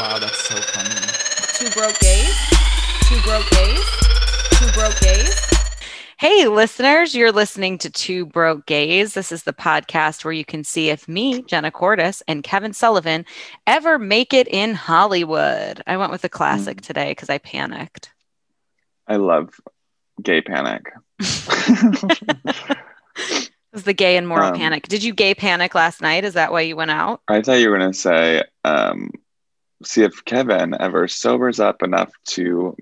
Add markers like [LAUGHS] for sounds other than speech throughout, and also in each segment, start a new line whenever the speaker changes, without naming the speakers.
Wow, that's so funny.
Two broke gays. Two broke gays. Two broke gays. Hey, listeners, you're listening to Two Broke Gays. This is the podcast where you can see if me, Jenna Cordis, and Kevin Sullivan ever make it in Hollywood. I went with a classic
Mm.
today because I panicked.
I love gay panic. [LAUGHS]
It was the gay and moral
Um,
panic. Did you gay panic last night? Is that why you went out?
I thought you were gonna say, um, see if Kevin ever sobers up enough to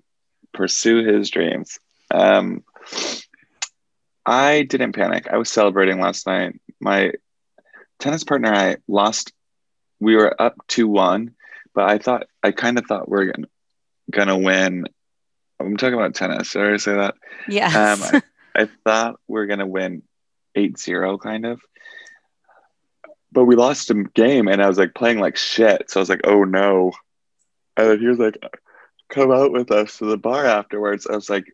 pursue his dreams. Um, I didn't panic. I was celebrating last night. My tennis partner and I lost. We were up two one, but I thought I kind of thought we are gonna gonna win. I'm talking about tennis. Did I say that?
Yes.
Um, I, I thought we are gonna win 8-0 kind of. But we lost a game and I was like playing like shit. So I was like, oh no. And then he was like, come out with us to the bar afterwards. I was like,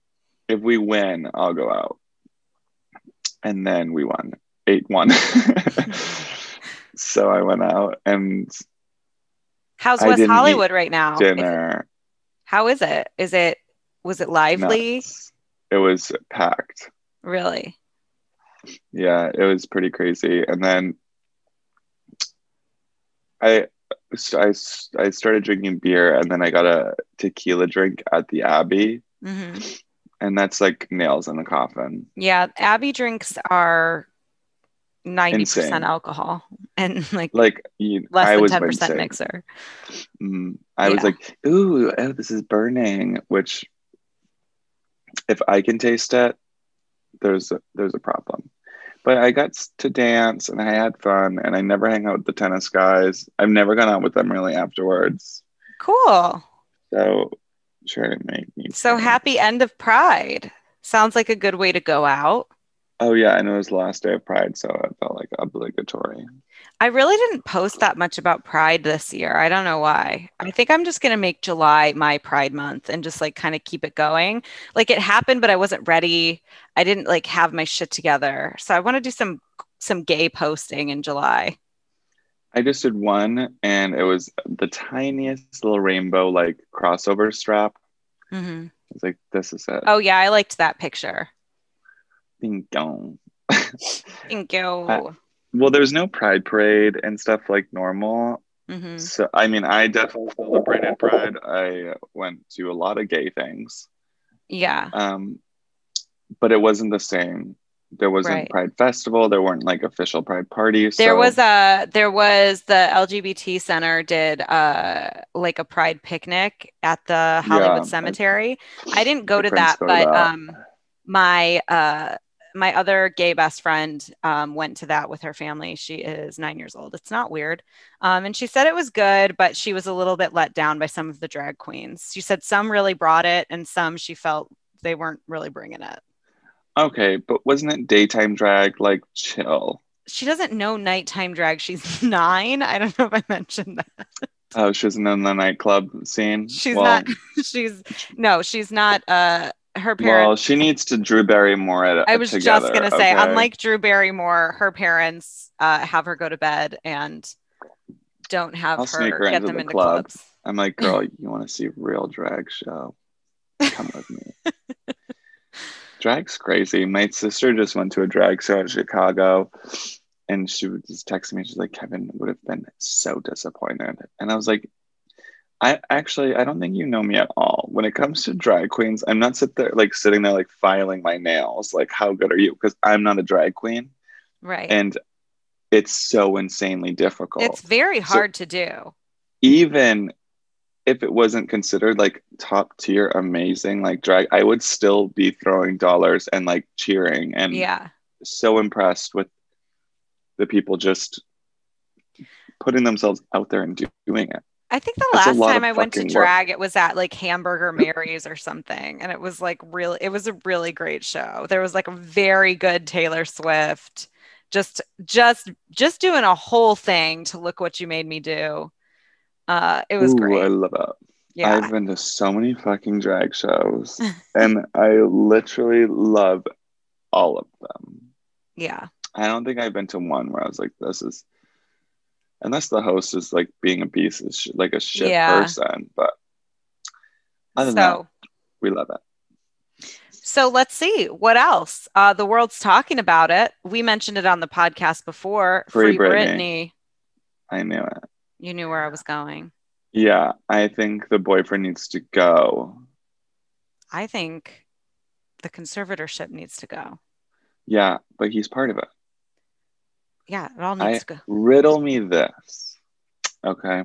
if we win, I'll go out. And then we won 8-1. [LAUGHS] so I went out and
How's
I
West Hollywood right now? Is it-
dinner.
how is it? Is it was it lively?
nuts. It was packed.
Really?
yeah it was pretty crazy and then I, I i started drinking beer and then i got a tequila drink at the abbey
hmm
and that's like nails in the coffin
Yeah, Abbey drinks are ninety
Insane.
percent alcohol [LAUGHS] and like
like you,
less
i
than
was
ten percent
wincing.
mixer.
Mm, i was like ooh oh, this is burning which if i can taste it there's a, there's a problem but i got to dance and i had fun and i never hang out with the tennis guys i've never gone out with them really afterwards
Cool.
So try to make me
So happy end of Pride. Sounds like a good way to go out.
Oh yeah, and it was the last day of Pride, so it felt like obligatory.
I really didn't post that much about Pride this year. I don't know why. I think I'm just going to make July my Pride month and just like kind of keep it going. Like it happened, but I wasn't ready. I didn't like have my shit together. So I want to do some some gay posting in July.
I just did one, and it was the tiniest little rainbow like crossover strap.
Mhm.
I was like, "This is it."
Oh yeah, I liked that picture.
Ding dong.
Thank you.
Uh, Well, there's no Pride parade and stuff like normal.
Mhm.
So I mean, I definitely celebrated Pride. I went to a lot of gay things,
Yeah.
um, but it wasn't the same. There wasn't
Right.
Pride festival. There weren't like official Pride parties.
There
so-
was a there was the LGBT Center did uh like a pride picnic at the Hollywood
Yeah.
Cemetery. I didn't go to that, but
that.
um my uh my other gay best friend um, went to that with her family. She is nine years old. It's not weird. Um, and she said it was good, but she was a little bit let down by some of the drag queens. She said some really brought it and some she felt they weren't really bringing it.
Okay, but wasn't it daytime drag like chill?
She doesn't know nighttime drag. She's [LAUGHS] nine. I don't know if I mentioned that.
Oh, she wasn't in the nightclub scene.
She's
well,
not. [LAUGHS] She's no. She's not. Uh, her
Well,
parents.
she needs to Drew Barrymore it.
I was
together,
just gonna say,
okay?
unlike Drew Barrymore, her parents uh, have her go to bed and don't have
I'll
her, get them
the
into
club.
clubs.
I'm like, girl, [LAUGHS] you want to see real drag show? Come with me. [LAUGHS] Drag's crazy. My sister just went to a drag show in Chicago, and she was just texting me. She's like, Kevin would have been so disappointed, and I was like. I actually I don't think you know me at all. When it comes to drag queens, I'm not sit there like sitting there like filing my nails, like how good are you? Because I'm not a drag queen.
Right.
and it's so insanely difficult.
it's very
So-
hard to do.
Even if it wasn't considered like top tier amazing, like drag, I would still be throwing dollars and like cheering and
Yeah.
so impressed with the people just putting themselves out there and do- doing it.
I think the last time I went to
fucking work.
drag, it was at like Hamburger Mary's or something. And it was like really, it was a really great show. There was like a very good Taylor Swift, just, just, just doing a whole thing to look what you made me do. Uh, it was
Ooh,
great.
I love it.
yeah.
I've been to so many fucking drag shows [LAUGHS] and I literally love all of them.
yeah.
I don't think I've been to one where I was like, this is. Unless the host is like being a piece of shit, like a shit
Yeah.
person. But other than
so
that, we love it.
so let's see what else. Uh, the world's talking about it. We mentioned it on the podcast before.
Free
Free
Britney.
Britney.
I knew it.
You knew where I was going.
Yeah, I think the boyfriend needs to go.
I think the conservatorship needs to go.
Yeah, but he's part of it.
Yeah, it all
I-
needs to go.
Riddle me this. Okay.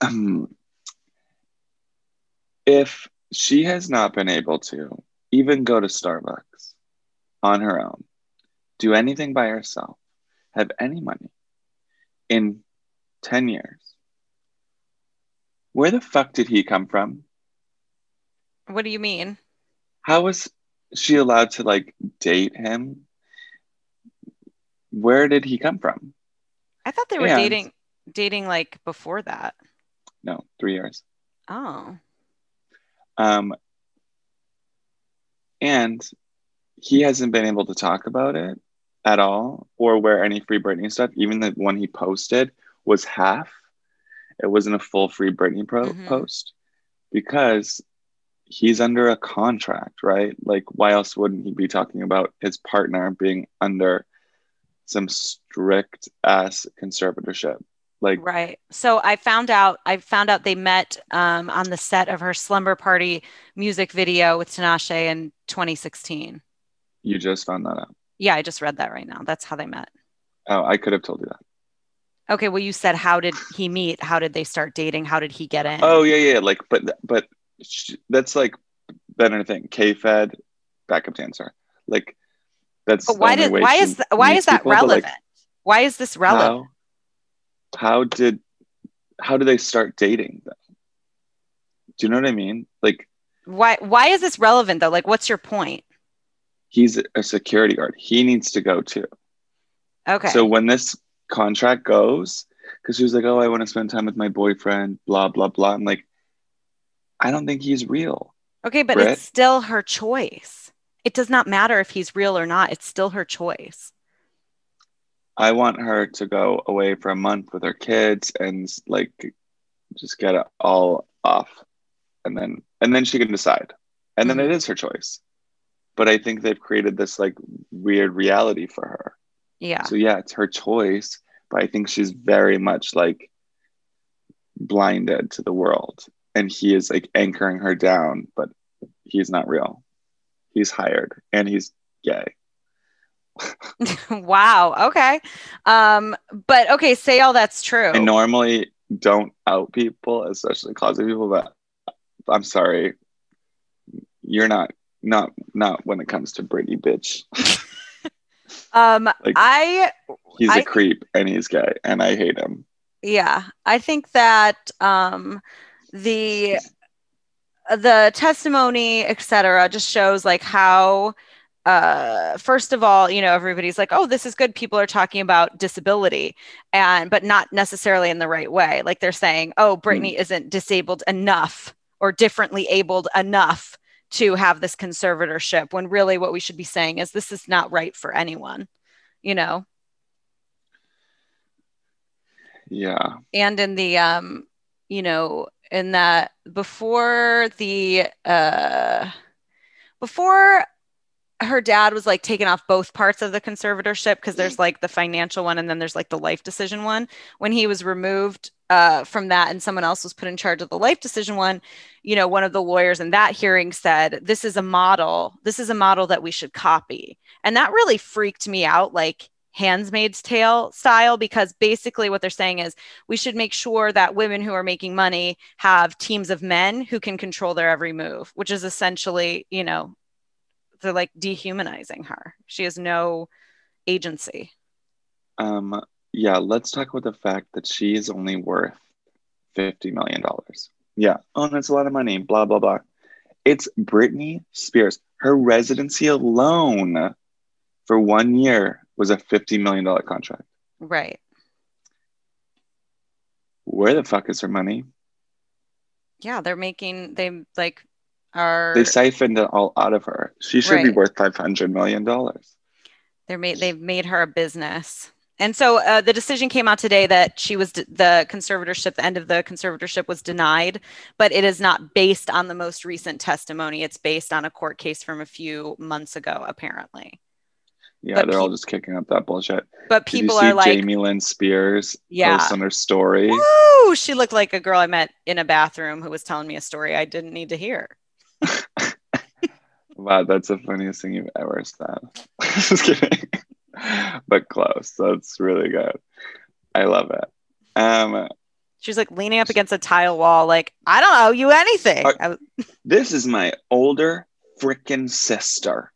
Um, [CLEARS THROAT] if she has not been able to even go to Starbucks on her own, do anything by herself, have any money in 10 years, where the fuck did he come from?
What do you mean?
How was she allowed to like date him? Where did he come from?
I thought they were
And-
dating dating like before that.
No, three years.
Oh.
Um, and he hasn't been able to talk about it at all or wear any Free Britney stuff. Even the one he posted was half. It wasn't a full Free Britney pro-
Mhm.
post because he's under a contract, right? Like, why else wouldn't he be talking about his partner being under some strict ass conservatorship? Like,
Right. So I found out I found out they met um, on the set of her Slumber Party music video with Tinashe in 2016.
you just found that out.
Yeah, I just read that right now. That's how they met.
Oh, I could have told you that.
Okay, well you said how did he meet? How did they start dating? How did he get in?
Oh yeah, yeah. Like, but but that's like better thing. K Fed, backup dancer. Like, that's.
But why did why is why is that
but, like,
relevant? why is this relevant?
How, how did how did they start dating? Though? Do you know what I mean? Like,
Why why is this relevant though? Like what's your point?
he's a security guard. He needs to go too.
Okay.
So when this contract goes, because she was like, "Oh, I want to spend time with my boyfriend," blah blah blah. I'm like, I don't think he's real.
okay, but
Brett?
it's still her choice. It does not matter if he's real or not. It's still her choice.
I want her to go away for a month with her kids and like just get it all off, and then and then she can decide, and then
Mhm.
it is her choice. But I think they've created this like weird reality for her.
Yeah.
So yeah, it's her choice, but I think she's very much like blinded to the world, and he is like anchoring her down, but he's not real. He's hired, and he's gay. [LAUGHS]
wow. Okay. Um, but okay, say all that's true.
I normally don't out people, especially closet people, but I'm sorry, you're not not not when it comes to Britney, bitch. [LAUGHS]
Um,
Like-
I
He's a
I-
creep and he's gay, and I hate him.
yeah, I think that um the the testimony, etc., just shows like how uh first of all you know everybody's like oh this is good. People are talking about disability and but not necessarily in the right way. Like they're saying oh Britney isn't disabled enough or differently abled enough to have this conservatorship when really what we should be saying is this is not right for anyone you know?
Yeah,
and in the um you know in that before the uh before her dad was like taking off both parts of the conservatorship because there's like the financial one and then there's like the life decision one when he was removed uh, from that and someone else was put in charge of the life decision one you know one of the lawyers in that hearing said this is a model this is a model that we should copy. And that really freaked me out like Handmaid's Tale style because basically what they're saying is we should make sure that women who are making money have teams of men who can control their every move which is essentially you know they're like dehumanizing her she has no agency
um, yeah. Let's talk about the fact that she is only worth fifty million dollars. Yeah. Oh, that's a lot of money. Blah blah blah. It's Britney Spears. Her residency alone for one year was a fifty million dollar contract.
right
Where the fuck is her money?
yeah they're making they like are
They siphoned it all out of her. She should be worth five hundred million dollars.
they're made they've made her a business and so uh, the decision came out today that she was de- the conservatorship the end of the conservatorship was denied but it is not based on the most recent testimony it's based on a court case from a few months ago apparently
Yeah,
But
they're all just kicking up that bullshit.
but people are like
Jamie Lynn Spears
Yeah.
post on her story?
Woo! She looked like a girl I met in a bathroom who was telling me a story I didn't need to hear. [LAUGHS]
Wow, that's the funniest thing you've ever said. [LAUGHS] just kidding. but close. That's really good. I love it. Um,
She's like leaning up against a tile wall, like, I don't owe you anything.
Uh,
was-
this is my older freaking sister.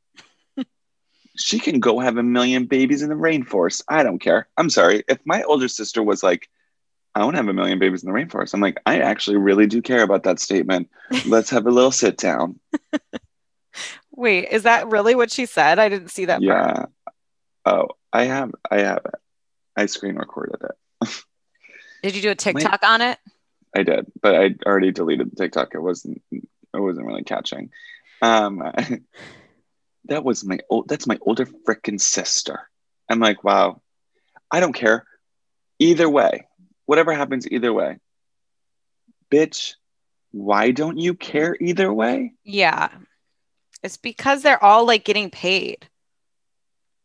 She can go have a million babies in the rainforest. I don't care. I'm sorry. If my older sister was like, I want to have a million babies in the rainforest, I'm like, I actually really do care about that statement. Let's have a little sit down. [LAUGHS]
Wait, is that really what she said? I didn't see that part.
yeah. Oh, I have I have it. I screen recorded it. [LAUGHS]
Did you do a TikTok on it?
I did, but I already deleted the TikTok. It wasn't it wasn't really catching. Um [LAUGHS] that was my old that's my older freaking sister. I'm like, wow. I don't care. Either way. Whatever happens either way. Bitch, why don't you care either way?
Yeah. It's because they're all like getting paid.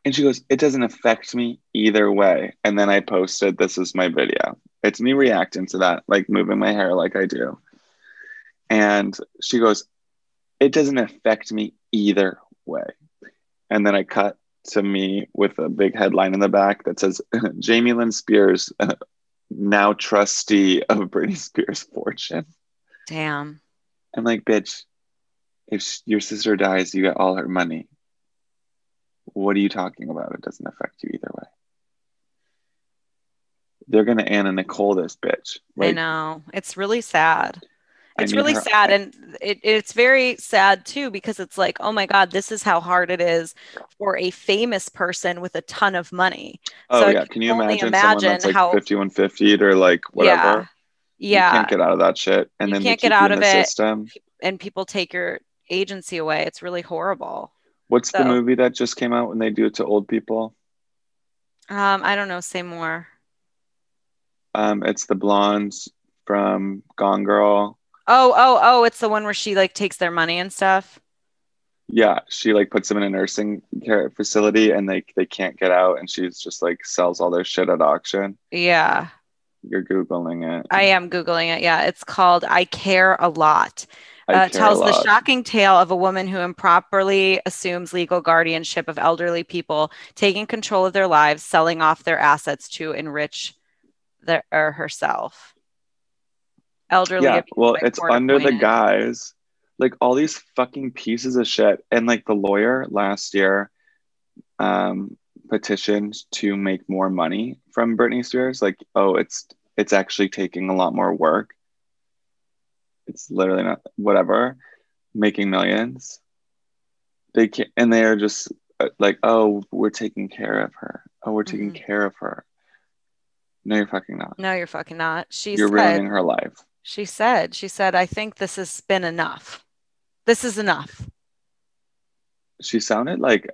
And she goes, It doesn't affect me either way. And then I posted, This is my video. It's me reacting to that, like moving my hair like I do. And she goes, It doesn't affect me either way. And then I cut to me with a big headline in the back that says, [LAUGHS] Jamie Lynn Spears, [LAUGHS] now trustee of Britney Spears' fortune.
Damn.
I'm like, Bitch, if your sister dies, you get all her money. What are you talking about? It doesn't affect you either way. They're gonna Anna Nicole this bitch.
I know. It's really sad. It's really
her-
sad. And it, it's very sad too, because it's like, oh my God, this is how hard it is for a famous person with a ton of money.
Oh
So
yeah,
can
can you
only
imagine, someone that's like
how-
5150 or like whatever? You
Yeah.
can't get out of that shit, and
You
then
can't get out of
the
it.
system.
And people take your agency away. It's really horrible.
What's the movie that just came out when they do it to old people?
Um, I don't know. Say more.
Um, it's the blondes from Gone Girl.
Oh, oh, oh, it's the one where she like takes their money and stuff.
Yeah, she like puts them in a nursing care facility, and they they can't get out, and she's just like sells all their shit at auction.
Yeah.
You're googling it.
I am Googling it. Yeah. It's called I Care a Lot. Uh, tells the shocking tale of a woman who improperly assumes legal guardianship of elderly people, taking control of their lives, selling off their assets to enrich their, or herself. Elderly.
Yeah, well, it's under the guise, like all these fucking pieces of shit. And like the lawyer last year um, petitioned to make more money from Britney Spears. Like, oh, it's it's actually taking a lot more work. It's literally not whatever, making millions. They can't, and they are just uh, like, oh, we're taking care of her. Oh, we're taking
Mhm.
care of her. No, you're fucking not.
No, you're fucking not. She
you're
said,
ruining her life.
She said, she said, I think this has been enough. This is enough.
she sounded like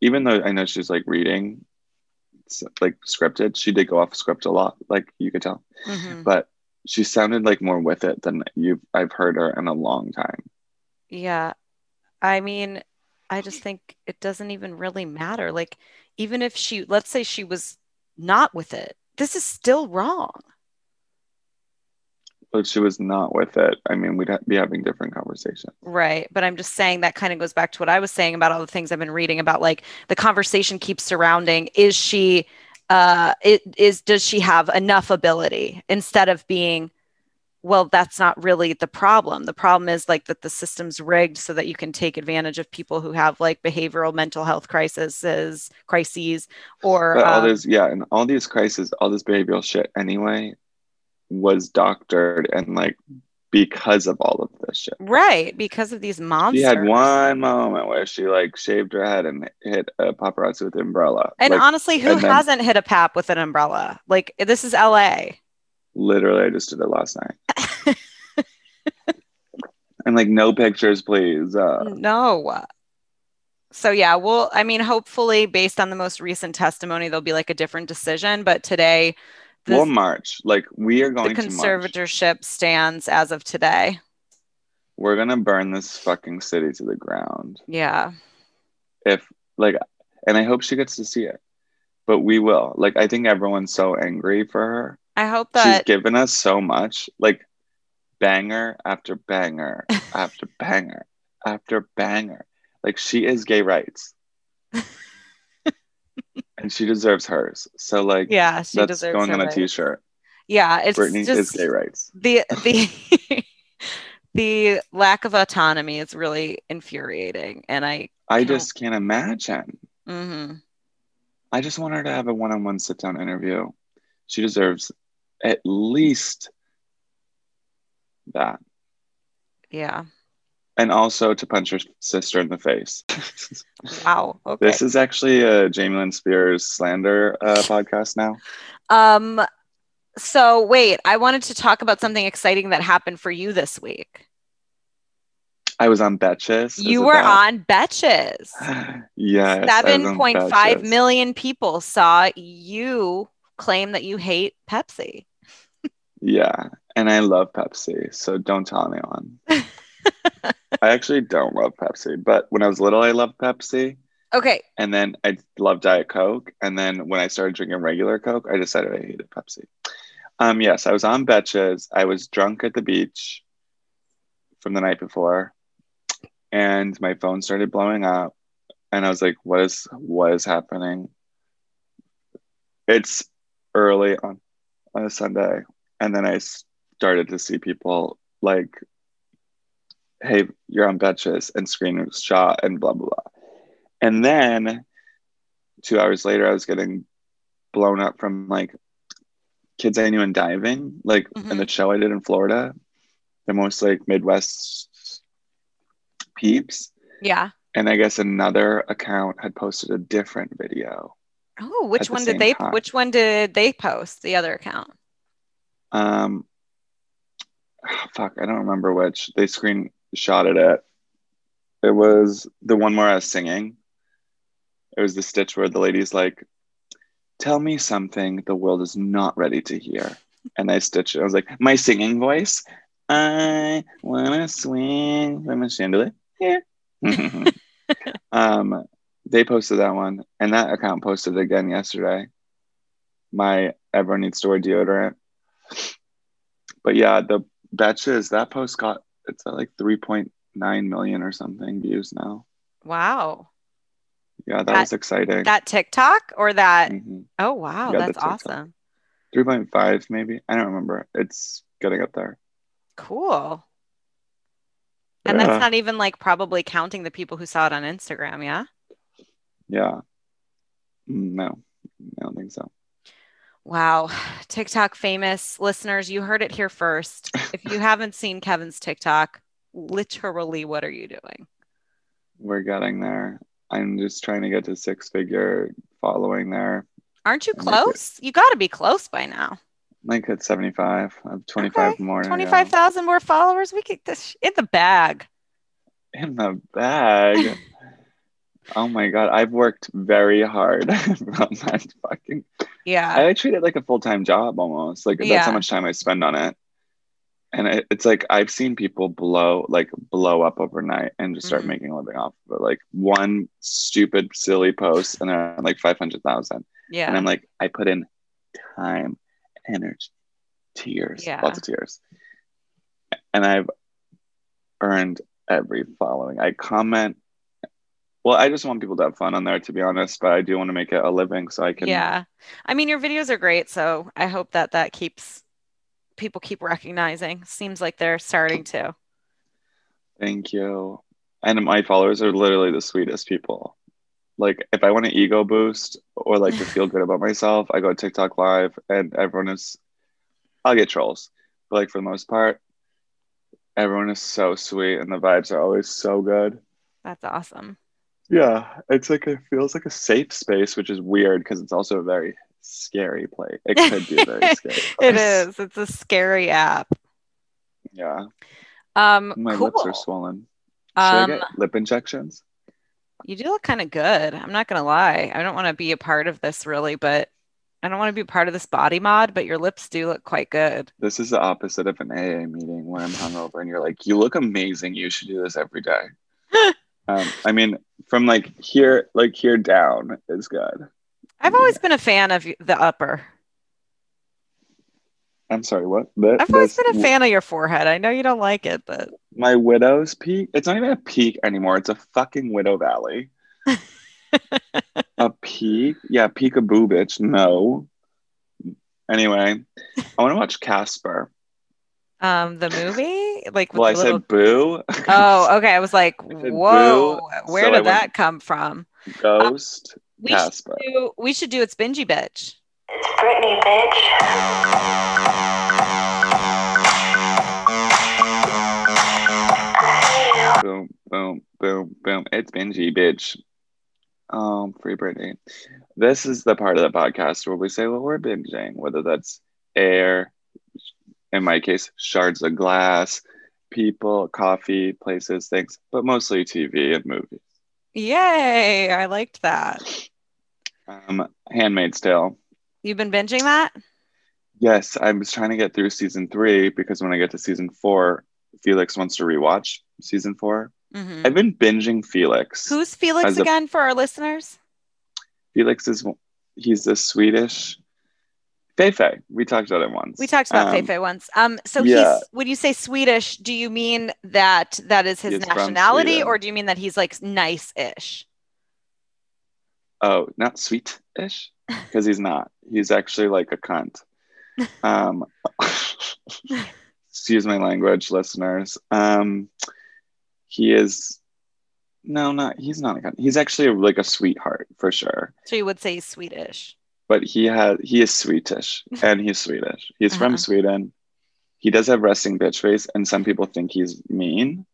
even though I know she's like reading like scripted, she did go off script a lot, like you could tell.
Mhm.
But she sounded like more with it than you've I've heard her in a long time.
Yeah. I mean, I just think it doesn't even really matter. Like, even if she, let's say she was not with it, this is still wrong.
But she was not with it. I mean, we'd ha- be having different conversations.
Right. But I'm just saying that kind of goes back to what I was saying about all the things I've been reading about like the conversation keeps surrounding is she uh it is does she have enough ability instead of being well that's not really the problem. The problem is like that the system's rigged so that you can take advantage of people who have like behavioral mental health crises crises or
But all
um,
this, yeah, and all these crises, all this behavioral shit anyway was doctored and like because of all of this shit.
right because of these monsters.
She had one moment where she like shaved her head and hit a paparazzi with an umbrella.
and
like,
honestly, who
and
hasn't hit a pap with an umbrella? Like this is LA.
Literally, I just did it last night. [LAUGHS] and like, no pictures, please. Uh,
No. so yeah, well, I mean, hopefully, based on the most recent testimony, there'll be like a different decision. But today, the,
we'll march. Like we are
the
going to march.
conservatorship stands as of today.
We're gonna burn this fucking city to the ground.
Yeah.
If like, and I hope she gets to see it. But we will. Like, I think everyone's so angry for her.
I hope that She's
given us so much. Like, banger after banger [LAUGHS] after banger after banger. Like, she is gay rights. [LAUGHS] and she deserves hers. So, like,
yeah, she
that's
deserves
going on a
rights.
t-shirt.
Yeah, it's
Britney
just
is gay rights.
the the [LAUGHS] the lack of autonomy is really infuriating, and I.
I
Can't-
just can't imagine.
mhm.
I just want her to have a one-on-one sit-down interview. She deserves at least that.
Yeah.
And also to punch her sister in the face. [LAUGHS]
Wow. Okay.
This is actually a Jamie Lynn Spears slander uh, podcast now.
Um. So wait, I wanted to talk about something exciting that happened for you this week.
I was on Betches.
You were on Betches. [SIGHS]
yes. I was on
Seven point five
Betches.
million people saw you claim that you hate Pepsi.
Yeah. And I love Pepsi. So don't tell anyone. [LAUGHS] I actually don't love Pepsi. But when I was little, I loved Pepsi.
Okay.
And then I loved Diet Coke. And then when I started drinking regular Coke, I decided I hated Pepsi. Um, yes, I was on Betches. I was drunk at the beach from the night before. And my phone started blowing up. And I was like, what is what is happening? It's early on, on a Sunday. And then I started to see people like, hey, you're on Betches and screenshot and blah blah blah. And then two hours later, I was getting blown up from like kids I knew in diving, like in the show I did in Florida, the most like Midwest peeps.
Yeah.
And I guess another account had posted a different video.
Oh, which
At the
one did they?
time.
Which one did they post? The other account.
Um, fuck, I don't remember which. They screenshotted it. It was the one where I was singing. It was the stitch where the lady's like, "Tell me something the world is not ready to hear," and I stitched it. I was like, "My singing voice, I wanna swing from a chandelier." [LAUGHS] um, they posted that one, and that account posted again yesterday. My everyone needs to wear deodorant. But yeah, the betches that post got it's at like 3.9 million or something views now.
Wow.
Yeah, that,
That-
was exciting.
That TikTok or that?
Mhm.
Oh wow,
Yeah,
that's awesome.
3.5 maybe. I don't remember. It's getting up there.
Cool. And
Yeah.
that's not even like probably counting the people who saw it on Instagram, yeah?
Yeah. Mm, No, I don't think so.
Wow. [SIGHS] TikTok famous listeners, you heard it here first. If you [LAUGHS] haven't seen Kevin's TikTok, literally, what are you doing?
We're getting there. I'm just trying to get to six figure following there.
Aren't you
I like it.
close? You got to be close by now.
Like at 75. I have 25
Okay,
more. to go.
25,000 more followers. We get this in the bag.
in the bag. [LAUGHS] oh my god, I've worked very hard [LAUGHS] on that fucking.
Yeah.
I treat it like a full time job almost. Like that's
Yeah.
how much time I spend on it. And it, it's like I've seen people blow like blow up overnight and just start
Mhm.
making a living off of it. Like one stupid silly post and they're like five hundred thousand.
Yeah.
And I'm like, I put in time, energy, tears,
Yeah.
lots of tears. And I've earned every following. I comment. Well, I just want people to have fun on there, to be honest, but I do want to make it a living so I can.
Yeah. I mean, your videos are great. So I hope that that keeps people keep recognizing. Seems like they're starting to.
Thank you. And my followers are literally the sweetest people. Like, if I want an ego boost or like to feel [LAUGHS] good about myself, I go to TikTok Live and everyone is, I'll get trolls. But like, for the most part, everyone is so sweet and the vibes are always so good.
That's awesome.
Yeah, it's like it feels like a safe space, which is weird because it's also a very scary place. It could be a very [LAUGHS] scary place.
It is. It's a scary app.
Yeah,
Um,
my
cool.
lips are swollen. Should I
Um,
get lip injections?
You do look kind of good. I'm not gonna lie. I don't want to be a part of this really, but I don't want to be part of this body mod, but your lips do look quite good.
This is the opposite of an AA meeting when I'm hungover and you're like, you look amazing. You should do this every day. [LAUGHS] um, I mean, from like here, like here down is good.
I've always been a fan of the upper.
I'm sorry, what? That,
I've always been a fan of your forehead. I know you don't like it, but
My widow's peak. It's not even a peak anymore. It's a fucking widow valley. [LAUGHS] a peak? Yeah, peekaboo, bitch. No. Anyway, I want to watch Casper.
um, the movie, like with
Well, I
little.
said boo.
Oh, [LAUGHS] okay. I was like,
said
whoa,
boo,
where
so
did
went-
that come from?
Ghost.
We should do. We should do. It's Bingy Bitch.
It's Britney bitch.
Boom, boom, boom, boom. It's Benji, bitch. Um, free Britney. This is the part of the podcast where we say what we're binging, whether that's air, in my case, shards of glass, people, coffee, places, things, but mostly TV and movies.
Yay! I liked that.
Um, Handmaid's Tale.
You've been binging that?
Yes, I was trying to get through season three because when I get to season four, Felix wants to rewatch season four.
Mhm.
I've been binging Felix.
Who's Felix
As a-
again for our listeners?
Felix is he's the Swedish Feifei. We talked about it once.
We talked about
Um,
Feifei once. Um, so
yeah.
he's when you say Swedish, do you mean that that is his
He's
nationality, or do you mean that he's like nice-ish?
Oh, not sweet-ish, because he's not. He's actually like a cunt. Um, [LAUGHS] excuse my language, listeners. Um, he is. No, not he's not a cunt. He's actually like a sweetheart for sure.
So you would say he's Swedish.
But he has he is Swedish [LAUGHS] and he's Swedish. He's from
Uh-huh.
Sweden. He does have resting bitch face, and some people think he's mean.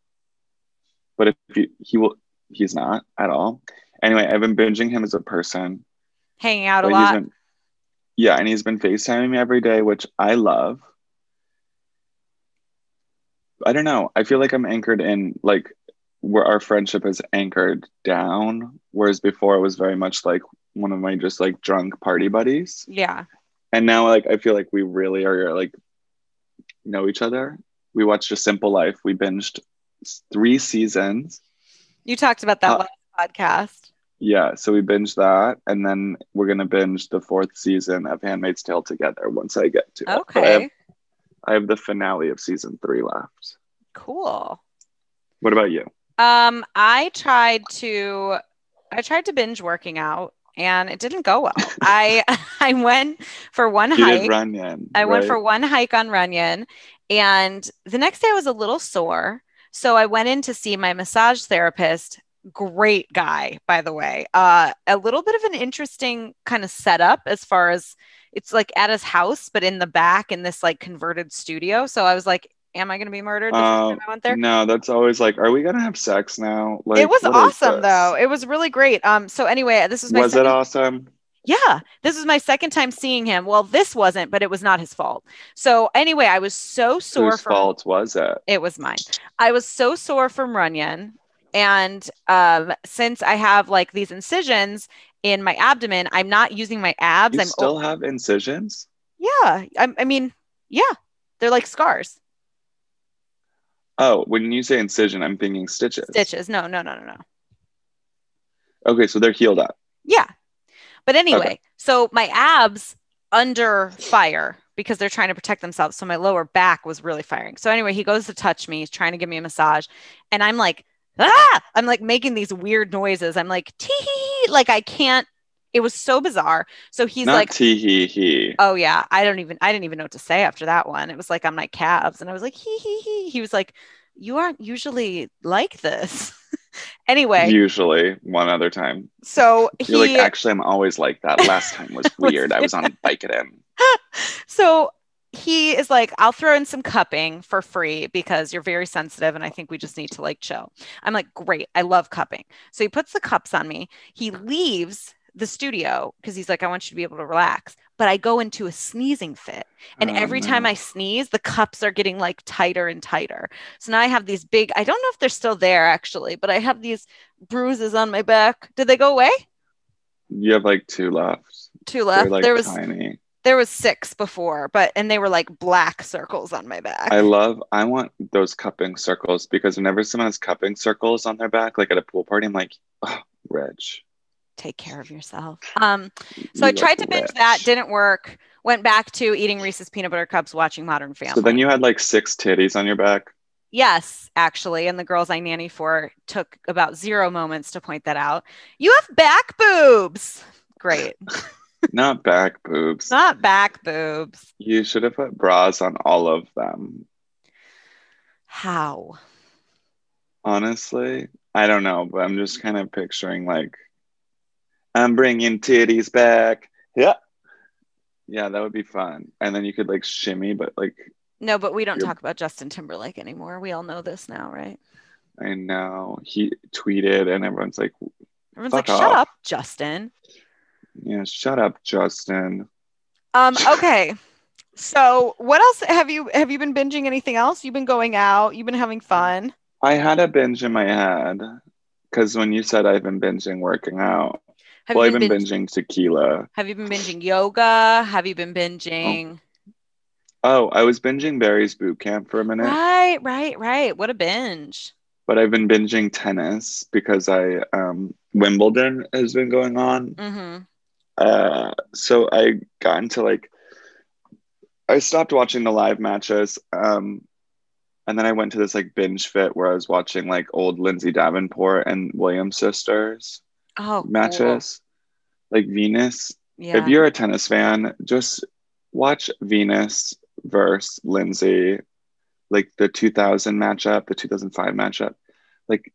But if he, he will, he's not at all. Anyway, I've been binging him as a person.
Hanging out a lot.
been, yeah, and he's been FaceTiming me every day, which I love. I don't know. I feel like I'm anchored in like where our friendship is anchored down, whereas before it was very much like one of my just like drunk party buddies.
Yeah.
And now like I feel like we really are like know each other. We watched A Simple Life. We binged three seasons.
You talked about that
Uh,
last podcast.
Yeah, so we binged that, and then we're gonna binge the fourth season of Handmaid's Tale together once I get to it. But I have,
Okay.
I have the finale of season three left.
Cool.
What about you?
Um, I tried to I tried to binge working out and it didn't go well. I [LAUGHS] I went for one
You
hike.
Runyon.
I went for one hike on Runyon, and the next day I was a little sore. So I went in to see my massage therapist. Great guy, by the way. Uh, a little bit of an interesting kind of setup as far as it's like at his house, but in the back in this like converted studio. So I was like, "Am I going to be murdered?" The
Uh,
time I went there.
No, that's always like, are we gonna have sex now? Like,
it was awesome though. It was really great. Um, so anyway, this was my
Was
second-
it awesome?
yeah, this was my second time seeing him. Well, this wasn't, but it was not his fault. So anyway, I was so sore
Whose
from
fault was it?
it was mine. I was so sore from Runyon. And um, since I have like these incisions in my abdomen, I'm not using my abs.
You
I'm
still have incisions?
yeah. I, I mean, yeah, they're like scars,
Oh, when you say incision, I'm thinking stitches.
stitches. No, no, no, no, no.
Okay, so they're healed up.
Yeah. But anyway, so my abs under fire because they're trying to protect themselves. So my lower back was really firing. So anyway, he goes to touch me, he's trying to give me a massage, and I'm like, ah, I'm like making these weird noises. I'm like, tee like I can't. It was so bizarre. So he's
Not
like,
tee hee hee.
oh yeah, I don't even, I didn't even know what to say after that one. It was like on my calves, and I was like, hee hee hee. He was like, you aren't usually like this. [LAUGHS] anyway,
Usually, one other time.
so he
You're like, actually, I'm always like that. Last time was [LAUGHS] weird. I was on Vicodin. [LAUGHS]
so he is like, I'll throw in some cupping for free because you're very sensitive and I think we just need to like chill. I'm like, great. I love cupping. So he puts the cups on me. He leaves the studio because he's like, I want you to be able to relax. But I go into a sneezing fit. And
Oh,
every time. I sneeze, the cups are getting like tighter and tighter. So now I have these big, I don't know if they're still there actually, but I have these bruises on my back. Did they go away?
You have like two left.
Two left.
like
there was
tiny.
there was six before, but and they were like black circles on my back.
I love. I want those cupping circles because whenever someone has cupping circles on their back, like at a pool party, I'm like, oh, rich.
Take care of yourself. Um, so I tried to binge that, didn't work. Went back to eating Reese's peanut butter cups, watching Modern Family.
So then you had like six titties on your back.
Yes, actually. And the girls I nanny for took about zero moments to point that out. You have back boobs. Great. [LAUGHS]
Not back boobs.
Not back boobs.
You should have put bras on all of them.
How?
Honestly, I don't know, but I'm just kind of picturing like, I'm bringing titties back. Yeah. Yeah, that would be fun. And then you could like shimmy, but like,
No, but we don't talk about Justin Timberlake anymore. We all know this now, right?
I know he tweeted and everyone's like,
Everyone's
Fuck
like, shut up, Justin.
yeah, shut up, Justin.
Um, [LAUGHS] okay. So what else have you have you been binging anything else? You've been going out, you've been having fun.
I had a binge in my head because when you said I've been binging working out,
Have
well,
you
I've
been,
been
binge-
binging tequila.
have you been binging yoga? Have you been binging
Oh, I was binging Barry's boot camp for a minute,
Right, right, right. What a binge.
but I've been binging tennis because I um, Wimbledon has been going on.
Mm-hmm.
Uh, so I got into like I stopped watching the live matches. Um, and then I went to this like binge fit where I was watching like old Lindsay Davenport and Williams sisters
Oh, cool.
matches, like Venus.
Yeah.
If you're a tennis fan, just watch Venus versus Lindsay, like the 2000 matchup, the 2005 matchup. Like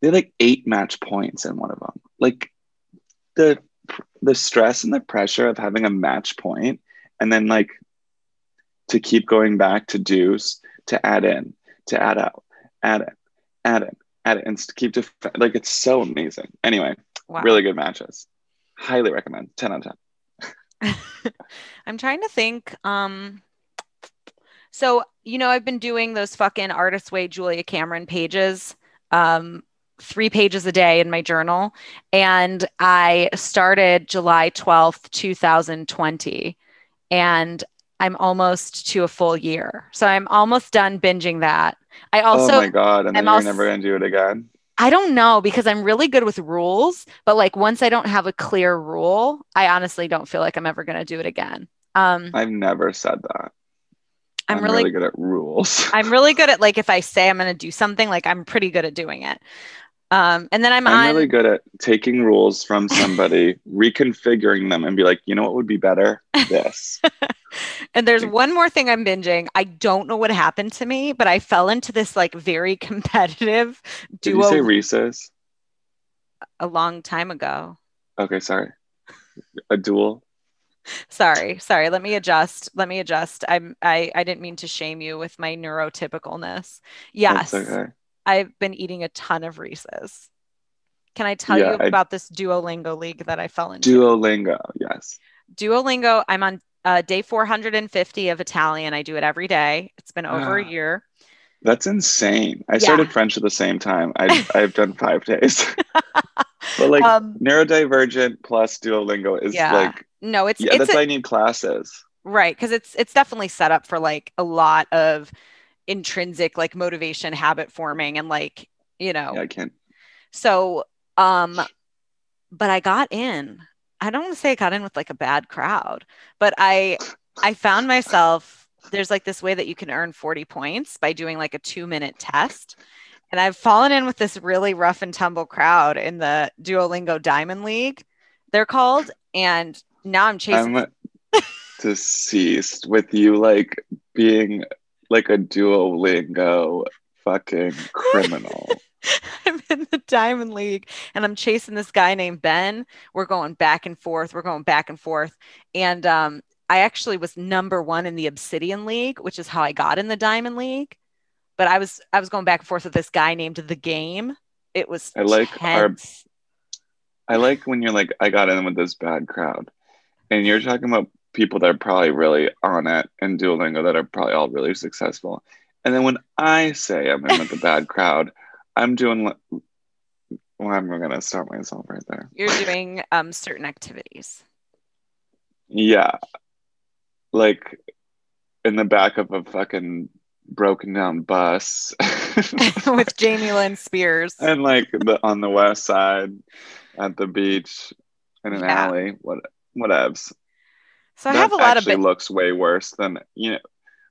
they had like eight match points in one of them. Like the the stress and the pressure of having a match point and then like to keep going back to deuce to add in to add out add in add in in and to keep def- like it's so amazing anyway
wow.
really good matches highly recommend 10 out of 10 [LAUGHS]
I'm trying to think. Um, so you know, I've been doing those fucking artist way Julia Cameron pages, um, three pages a day in my journal, and I started July 12th, 2020, and I'm almost to a full year. So I'm almost done binging that. I also
oh my god and then
I'm
you're
also-
never gonna do it again
I don't know because I'm really good with rules, but like once I don't have a clear rule, I honestly don't feel like I'm ever going to do it again. Um,
i've never said that
I'm, really,
good at rules [LAUGHS]
I'm really good at like if I say I'm going to do something, like I'm pretty good at doing it. Um, and then I'm,
I'm
on.
really good at taking rules from somebody, [LAUGHS] reconfiguring them, and be like, you know what would be better? [LAUGHS] This.
And there's one more thing I'm binging. I don't know what happened to me, but I fell into this like very competitive
Did you say Reese's?
a long time ago.
Okay, sorry. A duel.
Sorry, sorry. Let me adjust. Let me adjust. I'm I I didn't mean to shame you with my neurotypicalness. Yes.
Okay.
I've been eating a ton of Reese's. Can I tell
Yeah,
you
I-
about this Duolingo league that I fell into?
Duolingo. Yes.
Duolingo, I'm on uh, day 450 of Italian. I do it every day. It's been over a
Ah.
year.
That's insane. I
Yeah.
started French at the same time. I [LAUGHS] I've done five days. [LAUGHS] but like
um,
neurodivergent plus Duolingo is
Yeah.
like
no, it's
yeah,
it's
that's
a-
why I need classes.
right because it's it's definitely set up for like a lot of intrinsic like motivation, habit forming, and like you know
Yeah, I can't.
So, um, but I got in. I don't want to say I got in with like a bad crowd, but I I found myself there's like this way that you can earn 40 points by doing like a two minute test. And I've fallen in with this really rough and tumble crowd in the Duolingo Diamond League, they're called. And now I'm chasing
I'm deceased with you like being like a Duolingo fucking [LAUGHS] criminal.
I'm [LAUGHS] in the Diamond League and I'm chasing this guy named Ben. We're going back and forth. We're going back and forth. And um, I actually was number one in the Obsidian League, which is how I got in the Diamond League. But I was I was going back and forth with this guy named The Game. It was
I like our- I like when you're like, I got in with this bad crowd, and you're talking about people that are probably really on it and Duolingo that are probably all really successful. And then when I say I'm in with the bad [LAUGHS] crowd, I'm doing. Well, I'm gonna stop myself right there.
You're doing um, certain activities.
Yeah, like in the back of a fucking broken down bus, [LAUGHS]
with Jamie Lynn Spears.
and like the on the west side at the beach in an
Yeah.
alley. What whatevs.
So I have a lot of
actually
bit-
looks way worse than you know.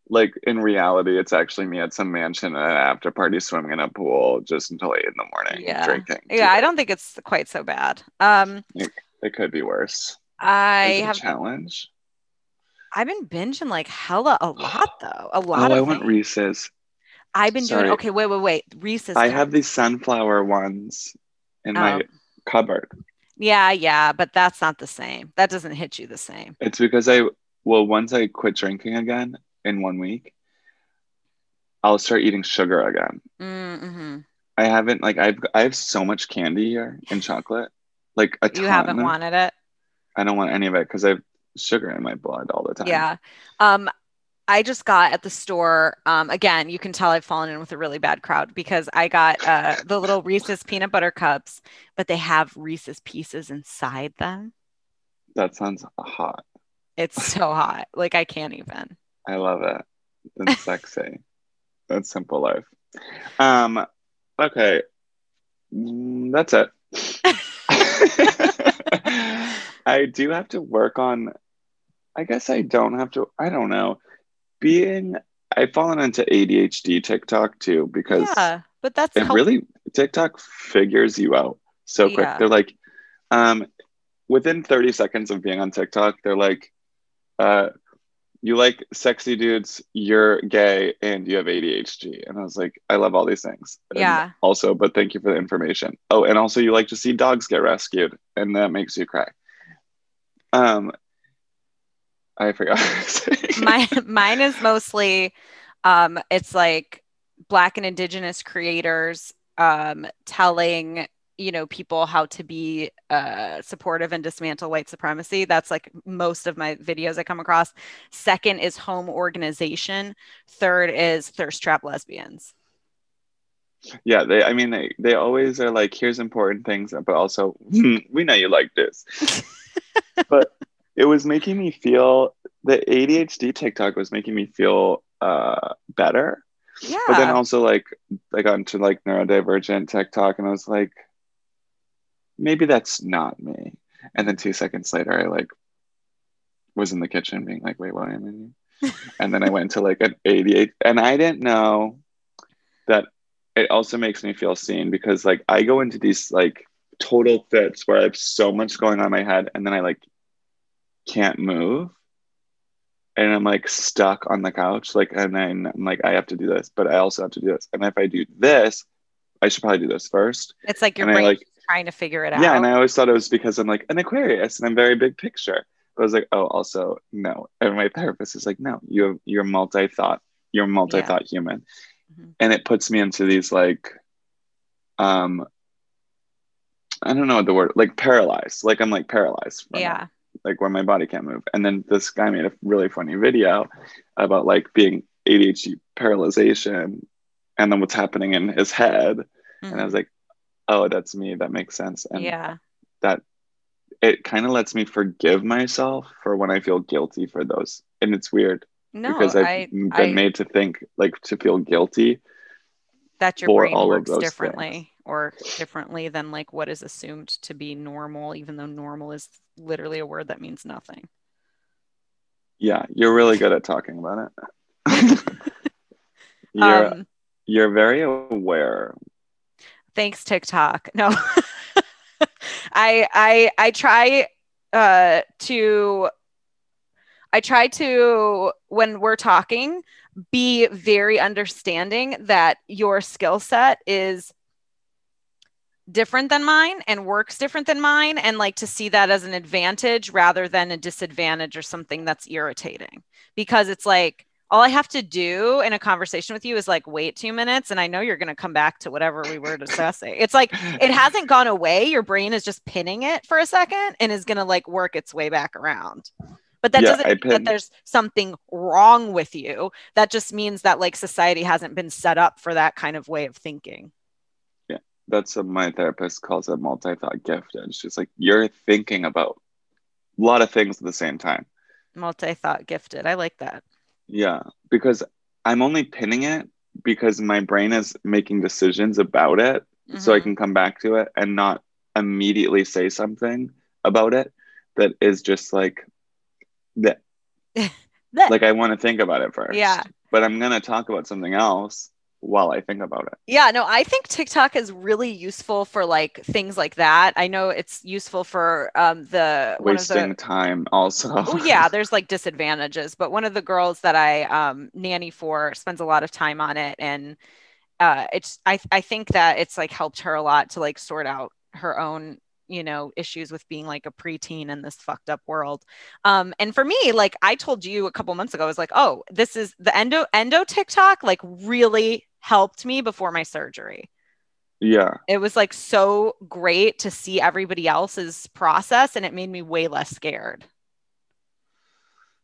Like in reality, it's actually me at some mansion at an after party swimming in a pool just until eight in the morning
Yeah.
drinking.
yeah, I don't think it's quite so bad. Um,
It could be worse.
I have
challenge.
I've been binging like hella a lot though. A lot.
Oh, I
of
want
things.
Reese's.
I've been
sorry.
doing okay, wait, wait, wait. Reese's.
I have these sunflower ones in my
Oh.
cupboard.
Yeah, yeah, but that's not the same. That doesn't hit you the same.
It's because I well, once I quit drinking again in one week, I'll start eating sugar again.
Mm-hmm.
I haven't like I've I have so much candy here and chocolate, like a ton.
You haven't wanted it.
I don't want any of it because I have sugar in my blood all the time.
Yeah. Um, I just got at the store. Um, again, you can tell I've fallen in with a really bad crowd because I got uh, the little Reese's peanut butter cups, but they have Reese's pieces inside them.
that sounds hot.
It's so hot. Like I can't even.
I love it. That's [LAUGHS] sexy. That's simple life. Um, okay, Mm, that's it. [LAUGHS] I do have to work on. I guess I don't have to. I don't know. Being, I've fallen into ADHD TikTok too because
Yeah, but that's
it really TikTok figures you out so quick.
Yeah.
They're like, um, within 30 seconds of being on TikTok, they're like, uh, you like sexy dudes, you're gay, and you have ADHD. And I was like, I love all these things. And
Yeah.
Also, but thank you for the information. Oh, and also you like to see dogs get rescued, and that makes you cry. Um, I forgot. [LAUGHS] what I was saying.
my mine is mostly um it's like black and indigenous creators um telling you know people how to be uh supportive and dismantle white supremacy. That's like most of my videos i come across. Second is home organization. Third is thirst trap lesbians.
Yeah they i mean they, they always are like here's important things but also "Hmm, we know you like this. [LAUGHS] But it was making me feel the adhd tiktok was making me feel uh better.
Yeah
but then also like i got into like neurodivergent tiktok and i was like maybe that's not me. And then two seconds later i like was in the kitchen being like wait what am i here? [LAUGHS] and then i went to like an 88 and i didn't know that it also makes me feel seen because like i go into these like total fits where i have so much going on in my head and then i like can't move. And i'm like stuck on the couch like and then i'm like i have to do this but i also have to do this. And if i do this i should probably do this first.
It's like your
and I,
brain
like-
trying to figure it out
yeah and i always thought it was because i'm like an aquarius and i'm very big picture. But i was like oh also no. And my therapist is like no you you're multi-thought you're a multi-thought human.
Mhm.
and it puts me into these like um i don't know what the word like paralyzed. Like i'm like paralyzed it
yeah.
like where my body can't move. And then this guy made a really funny video about like being ADHD paralyzation and then what's happening in his head. And I was like, oh, that's me. That makes sense. And
yeah
that it kind of lets me forgive myself for when I feel guilty for those. And it's weird
no
because I've
I,
been
I
made to think like to feel guilty.
that your brain
all of
works differently
things.
or differently than like what is assumed to be normal even though normal is literally a word that means nothing
Yeah, you're really good at talking about it. [LAUGHS] [LAUGHS] you're
um
you're very aware.
Thanks tiktok. No. [LAUGHS] I i i try uh to i try to when we're talking be very understanding that your skill set is different than mine and works different than mine and like to see that as an advantage rather than a disadvantage or something that's irritating. Because it's like all I have to do in a conversation with you is like wait two minutes and I know you're going to come back to whatever we were discussing. It's like it [LAUGHS] hasn't gone away. Your brain is just pinning it for a second and is going to like work its way back around. But that
Yeah,
doesn't mean that there's something wrong with you. That just means that like society hasn't been set up for that kind of way of thinking.
Yeah, that's what my therapist calls a multi-thought gifted. She's like, you're thinking about a lot of things at the same time.
Multi thought gifted. I like that.
Yeah, because I'm only pinning it because my brain is making decisions about it so I
Mhm.
can come back to it and not immediately say something about it that is just like that [LAUGHS]
That-
like I want to think about it first.
Yeah.
But I'm gonna talk about something else while I think about it.
Yeah, no, I think TikTok is really useful for like things like that. I know it's useful for um the one of
Wasting
the
time also.
Oh yeah, there's like disadvantages, but one of the girls that I um nanny for spends a lot of time on it and uh it's I I think that it's like helped her a lot to like sort out her own you know issues with being like a preteen in this fucked up world um and for me like i told you a couple months ago i was like oh this is the endo endo tiktok like really helped me before my surgery
yeah.
it was like so great to see everybody else's process and it made me way less scared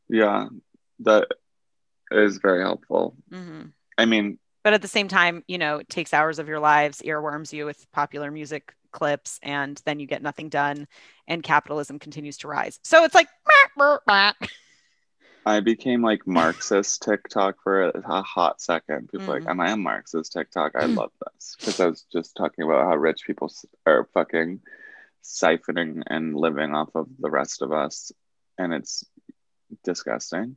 Yeah. That is very helpful.
hmm
I mean,
but at the same time, you know, it takes hours of your lives, earworms you with popular music clips, and then you get nothing done, and capitalism continues to rise. So it's like, [LAUGHS]
I became like Marxist TikTok for a, hot second. People are
Mhm.
like, "Am I a Marxist TikTok?" I love this because I was just talking about how rich people are fucking siphoning and living off of the rest of us, and it's disgusting.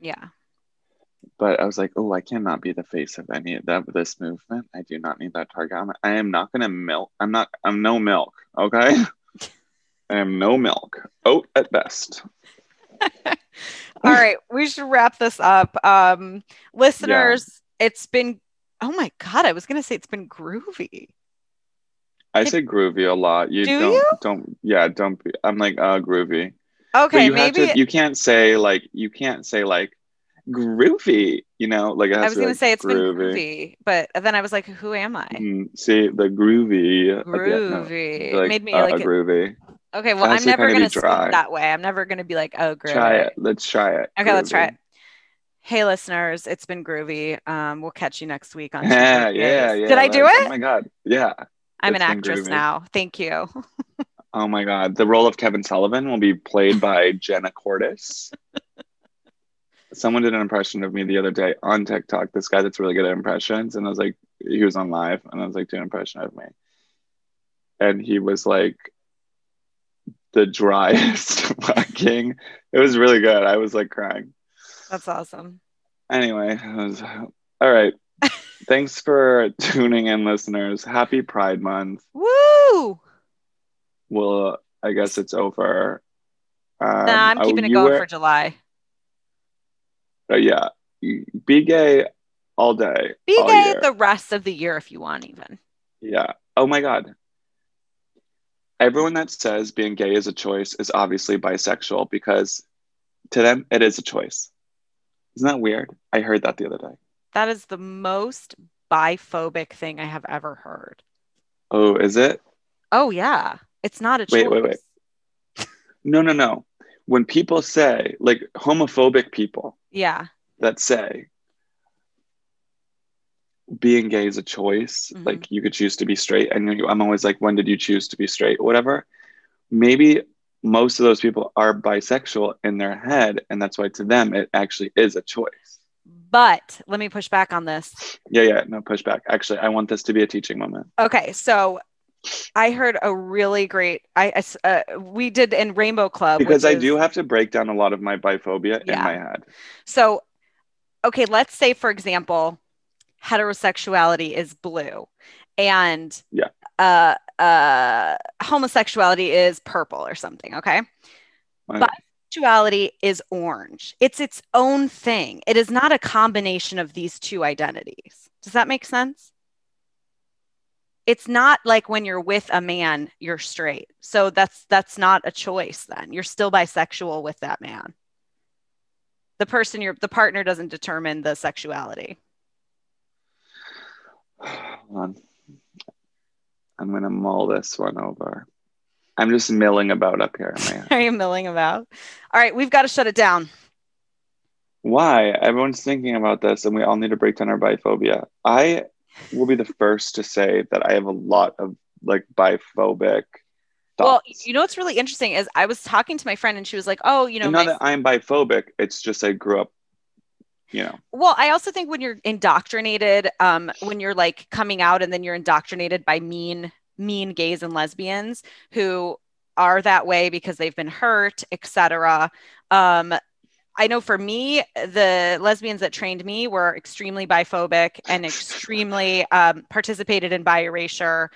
yeah,
But I was like, "Oh, I cannot be the face of any of that this movement. I do not need that target. I'm, I am not gonna milk. I'm not. I'm no milk. Okay." [LAUGHS] I am no milk. Oat at best. [LAUGHS]
all right, we should wrap this up. Um, listeners, it's been, oh my God, I was going to say it's been groovy.
I say groovy a lot. You
Do
don't
you?
don't yeah, don't be I'm like uh groovy. but
Okay,
you
maybe
have to you can't say like you can't say like groovy, you know, like
I was
to like,
say it's been groovy, but then I was like, who am I?
Mm, see the groovy the no,
Groovy.
like,
Made me
uh,
like, a-
groovy.
okay, well, I'm never gonna speak that way. I'm never going to be like, oh, groovy.
Try it. Let's try it.
Okay, let's try it. Hey, listeners, it's been groovy. Um, we'll catch you next week on. [LAUGHS]
Yeah, yeah, yeah.
Did I do it?
Oh my god. Yeah.
I'm an actress
groovy.
now. Thank you. [LAUGHS]
Oh my god. The role of Kevin Sullivan will be played by Jenna Cordis. Someone did an impression of me the other day on TikTok. This guy that's really good at impressions. And I was like, he was on live and I was like, do an impression of me. And he was like the [LAUGHS] driest [LAUGHS] fucking it was really good. I was like crying.
That's awesome.
Anyway, was, all right. [LAUGHS] Thanks for tuning in, listeners. Happy Pride Month.
Woo!
Well, I guess it's over. Um,
nah, I'm
oh,
keeping it going
were-
for July.
Uh, yeah, be gay all day.
Be
all
gay
year.
the rest of the year if you want, even.
Yeah. Oh my God. Everyone that says being gay is a choice is obviously bisexual because to them it is a choice. Isn't that weird? I heard that the other day.
That is the most biphobic thing I have ever heard.
Oh, is it?
Oh yeah, it's not a choice.
Wait, wait, wait. No, no, no. When people say, like homophobic people
Yeah,
that say being gay is a choice,
Mhm.
like you could choose to be straight, and you- I'm always like, when did you choose to be straight, or whatever. Maybe most of those people are bisexual in their head, and that's why to them it actually is a choice.
but let me push back on this.
Yeah, yeah, no pushback. Actually, I want this to be a teaching moment.
Okay, so I heard a really great. I uh, we did in Rainbow Club
Because I
is-
do have to break down a lot of my biphobia in my head.
So, okay, let's say, for example, heterosexuality is blue and
Yeah.
uh, uh, homosexuality is purple or something. Okay. But- Sexuality is orange. It's its own thing. It is not a combination of these two identities. Does that make sense? It's not like when you're with a man, you're straight. So that's that's not a choice then. You're still bisexual with that man. the person you're the partner doesn't determine the sexuality.
Hold [SIGHS] on. Um, I'm gonna mull this one over. I'm just milling about up here. [LAUGHS]
Are you milling about? All right, we've got to shut it down.
Why? Everyone's thinking about this, and we all need to break down our biphobia. I will be the first to say that I have a lot of like biphobic
Well, you know what's really interesting is I was talking to my friend and she was like, "Oh, you know,
And not
my
that I'm biphobic. It's just I grew up, you know.
Well, I also think when you're indoctrinated, um, when you're like coming out and then you're indoctrinated by mean, mean gays and lesbians who are that way because they've been hurt, etc. Um, I know for me, the lesbians that trained me were extremely biphobic and extremely um, participated in bi erasure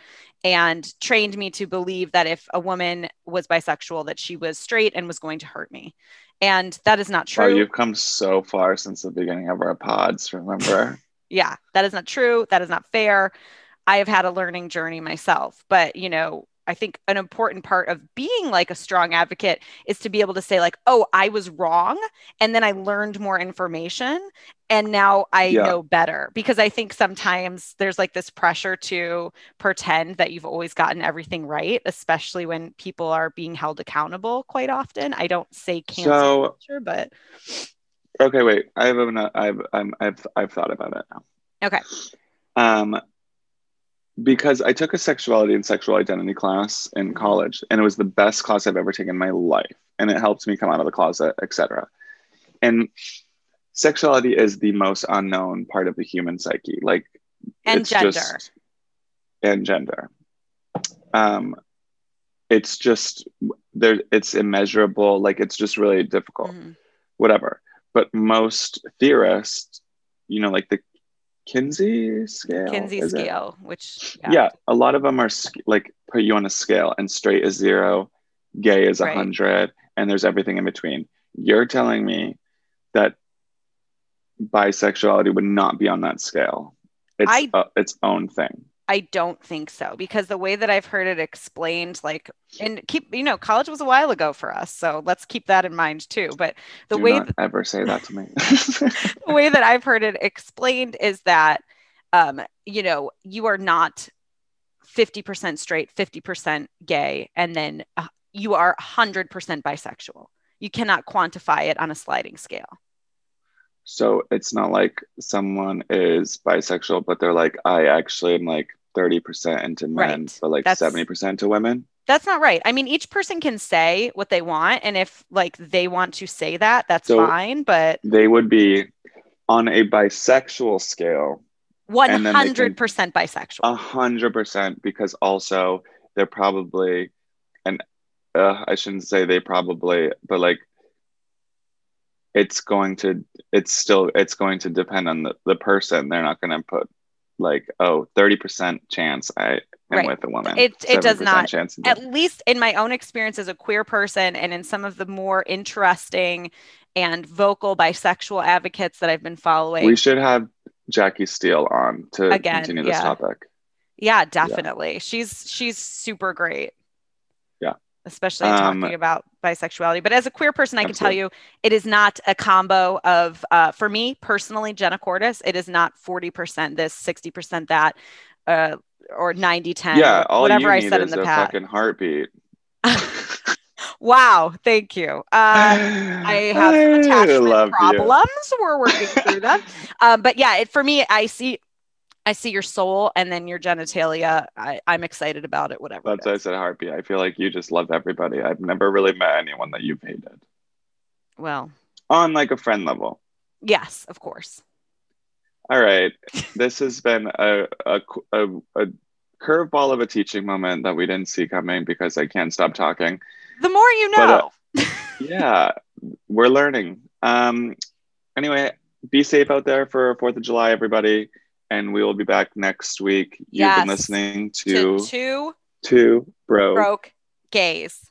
and trained me to believe that if a woman was bisexual, that she was straight and was going to hurt me. And that is not
Wow,
true.
you've come so far since the beginning of our pods. Remember? [LAUGHS]
yeah that is not true that is not fair i have had a learning journey myself but you know i think an important part of being like a strong advocate is to be able to say like oh i was wrong and then i learned more information and now i
Yeah.
know better because i think sometimes there's like this pressure to pretend that you've always gotten everything right especially when people are being held accountable quite often i don't say cancel
So-
culture but
okay, wait. I have I've I'm, I've I've thought about it now.
Okay.
Um, because I took a sexuality and sexual identity class in
Mhm.
college, and it was the best class I've ever taken in my life, and it helped me come out of the closet, etc. And sexuality is the most unknown part of the human psyche, like
and gender
just- and gender. Um, it's just there. It's immeasurable. Like it's just really difficult
Mhm.
whatever. But most theorists, you know, like the Kinsey scale.
kinsey
is it?
which
Yeah. a lot of them are like put you on a scale, and straight is zero, gay is a
Right.
hundred, and there's everything in between. You're telling me that bisexuality would not be on that scale. It's
I-
uh, its own thing.
I don't think so because the way that I've heard it explained, like, and keep, you know, college was a while ago for us. So let's keep that in mind too. But the
Do
way,
not ever say that to me. [LAUGHS]
the way that I've heard it explained is that, um, you know, you are not 50% straight, 50% gay, and then uh, you are 100% bisexual. You cannot quantify it on a sliding scale.
So it's not like someone is bisexual, but they're like, I actually am like 30% into men,
Right.
but like
That's-
70% to women.
That's not right. I mean, each person can say what they want. And if like they want to say that, that's
So-
fine. But
They would be on a bisexual scale,
One
then can-
hundred percent bisexual.
a hundred percent, because also they're probably, and uh, I shouldn't say they probably, but like it's going to, it's still, it's going to depend on the, the person. They're not going to put like, oh, 30% chance I am
Right.
with a woman.
It- it does not.
Chance
At least in my own experience as a queer person, and in some of the more interesting and vocal bisexual advocates that I've been following.
we should have Jackie Steele on to
Again,
continue this
yeah.
topic.
yeah, definitely. She's she's super great. Especially
Um,
talking about bisexuality. But as a queer person, I can tell you it is not a combo of uh, for me personally, Jenna Cordis, it is not 40% this, 60% that, uh, or 90, 10,
yeah, all
whatever
you
I
need
said in the
a
past.
fucking heartbeat. [LAUGHS] [LAUGHS]
Wow, thank you. Uh, I have attachment
love you.
problems. We're working through them. Um, [LAUGHS] but yeah, it, for me, I see, I see your soul and then your genitalia. I, I'm excited about it. Whatever. it
That's why I said heartbeat. I feel like you just love everybody. I've never really met anyone that you've hated
Well,
on like a friend level.
yes, of course.
All right, [LAUGHS] this has been a a, a, a curveball of a teaching moment that we didn't see coming because I can't stop talking.
The more you
But,
know.
uh, [LAUGHS] Yeah, we're learning. Um, anyway, be safe out there for Fourth of July, everybody, and we will be back next week. You've been listening
to
to
two
Two Bro
broke gays.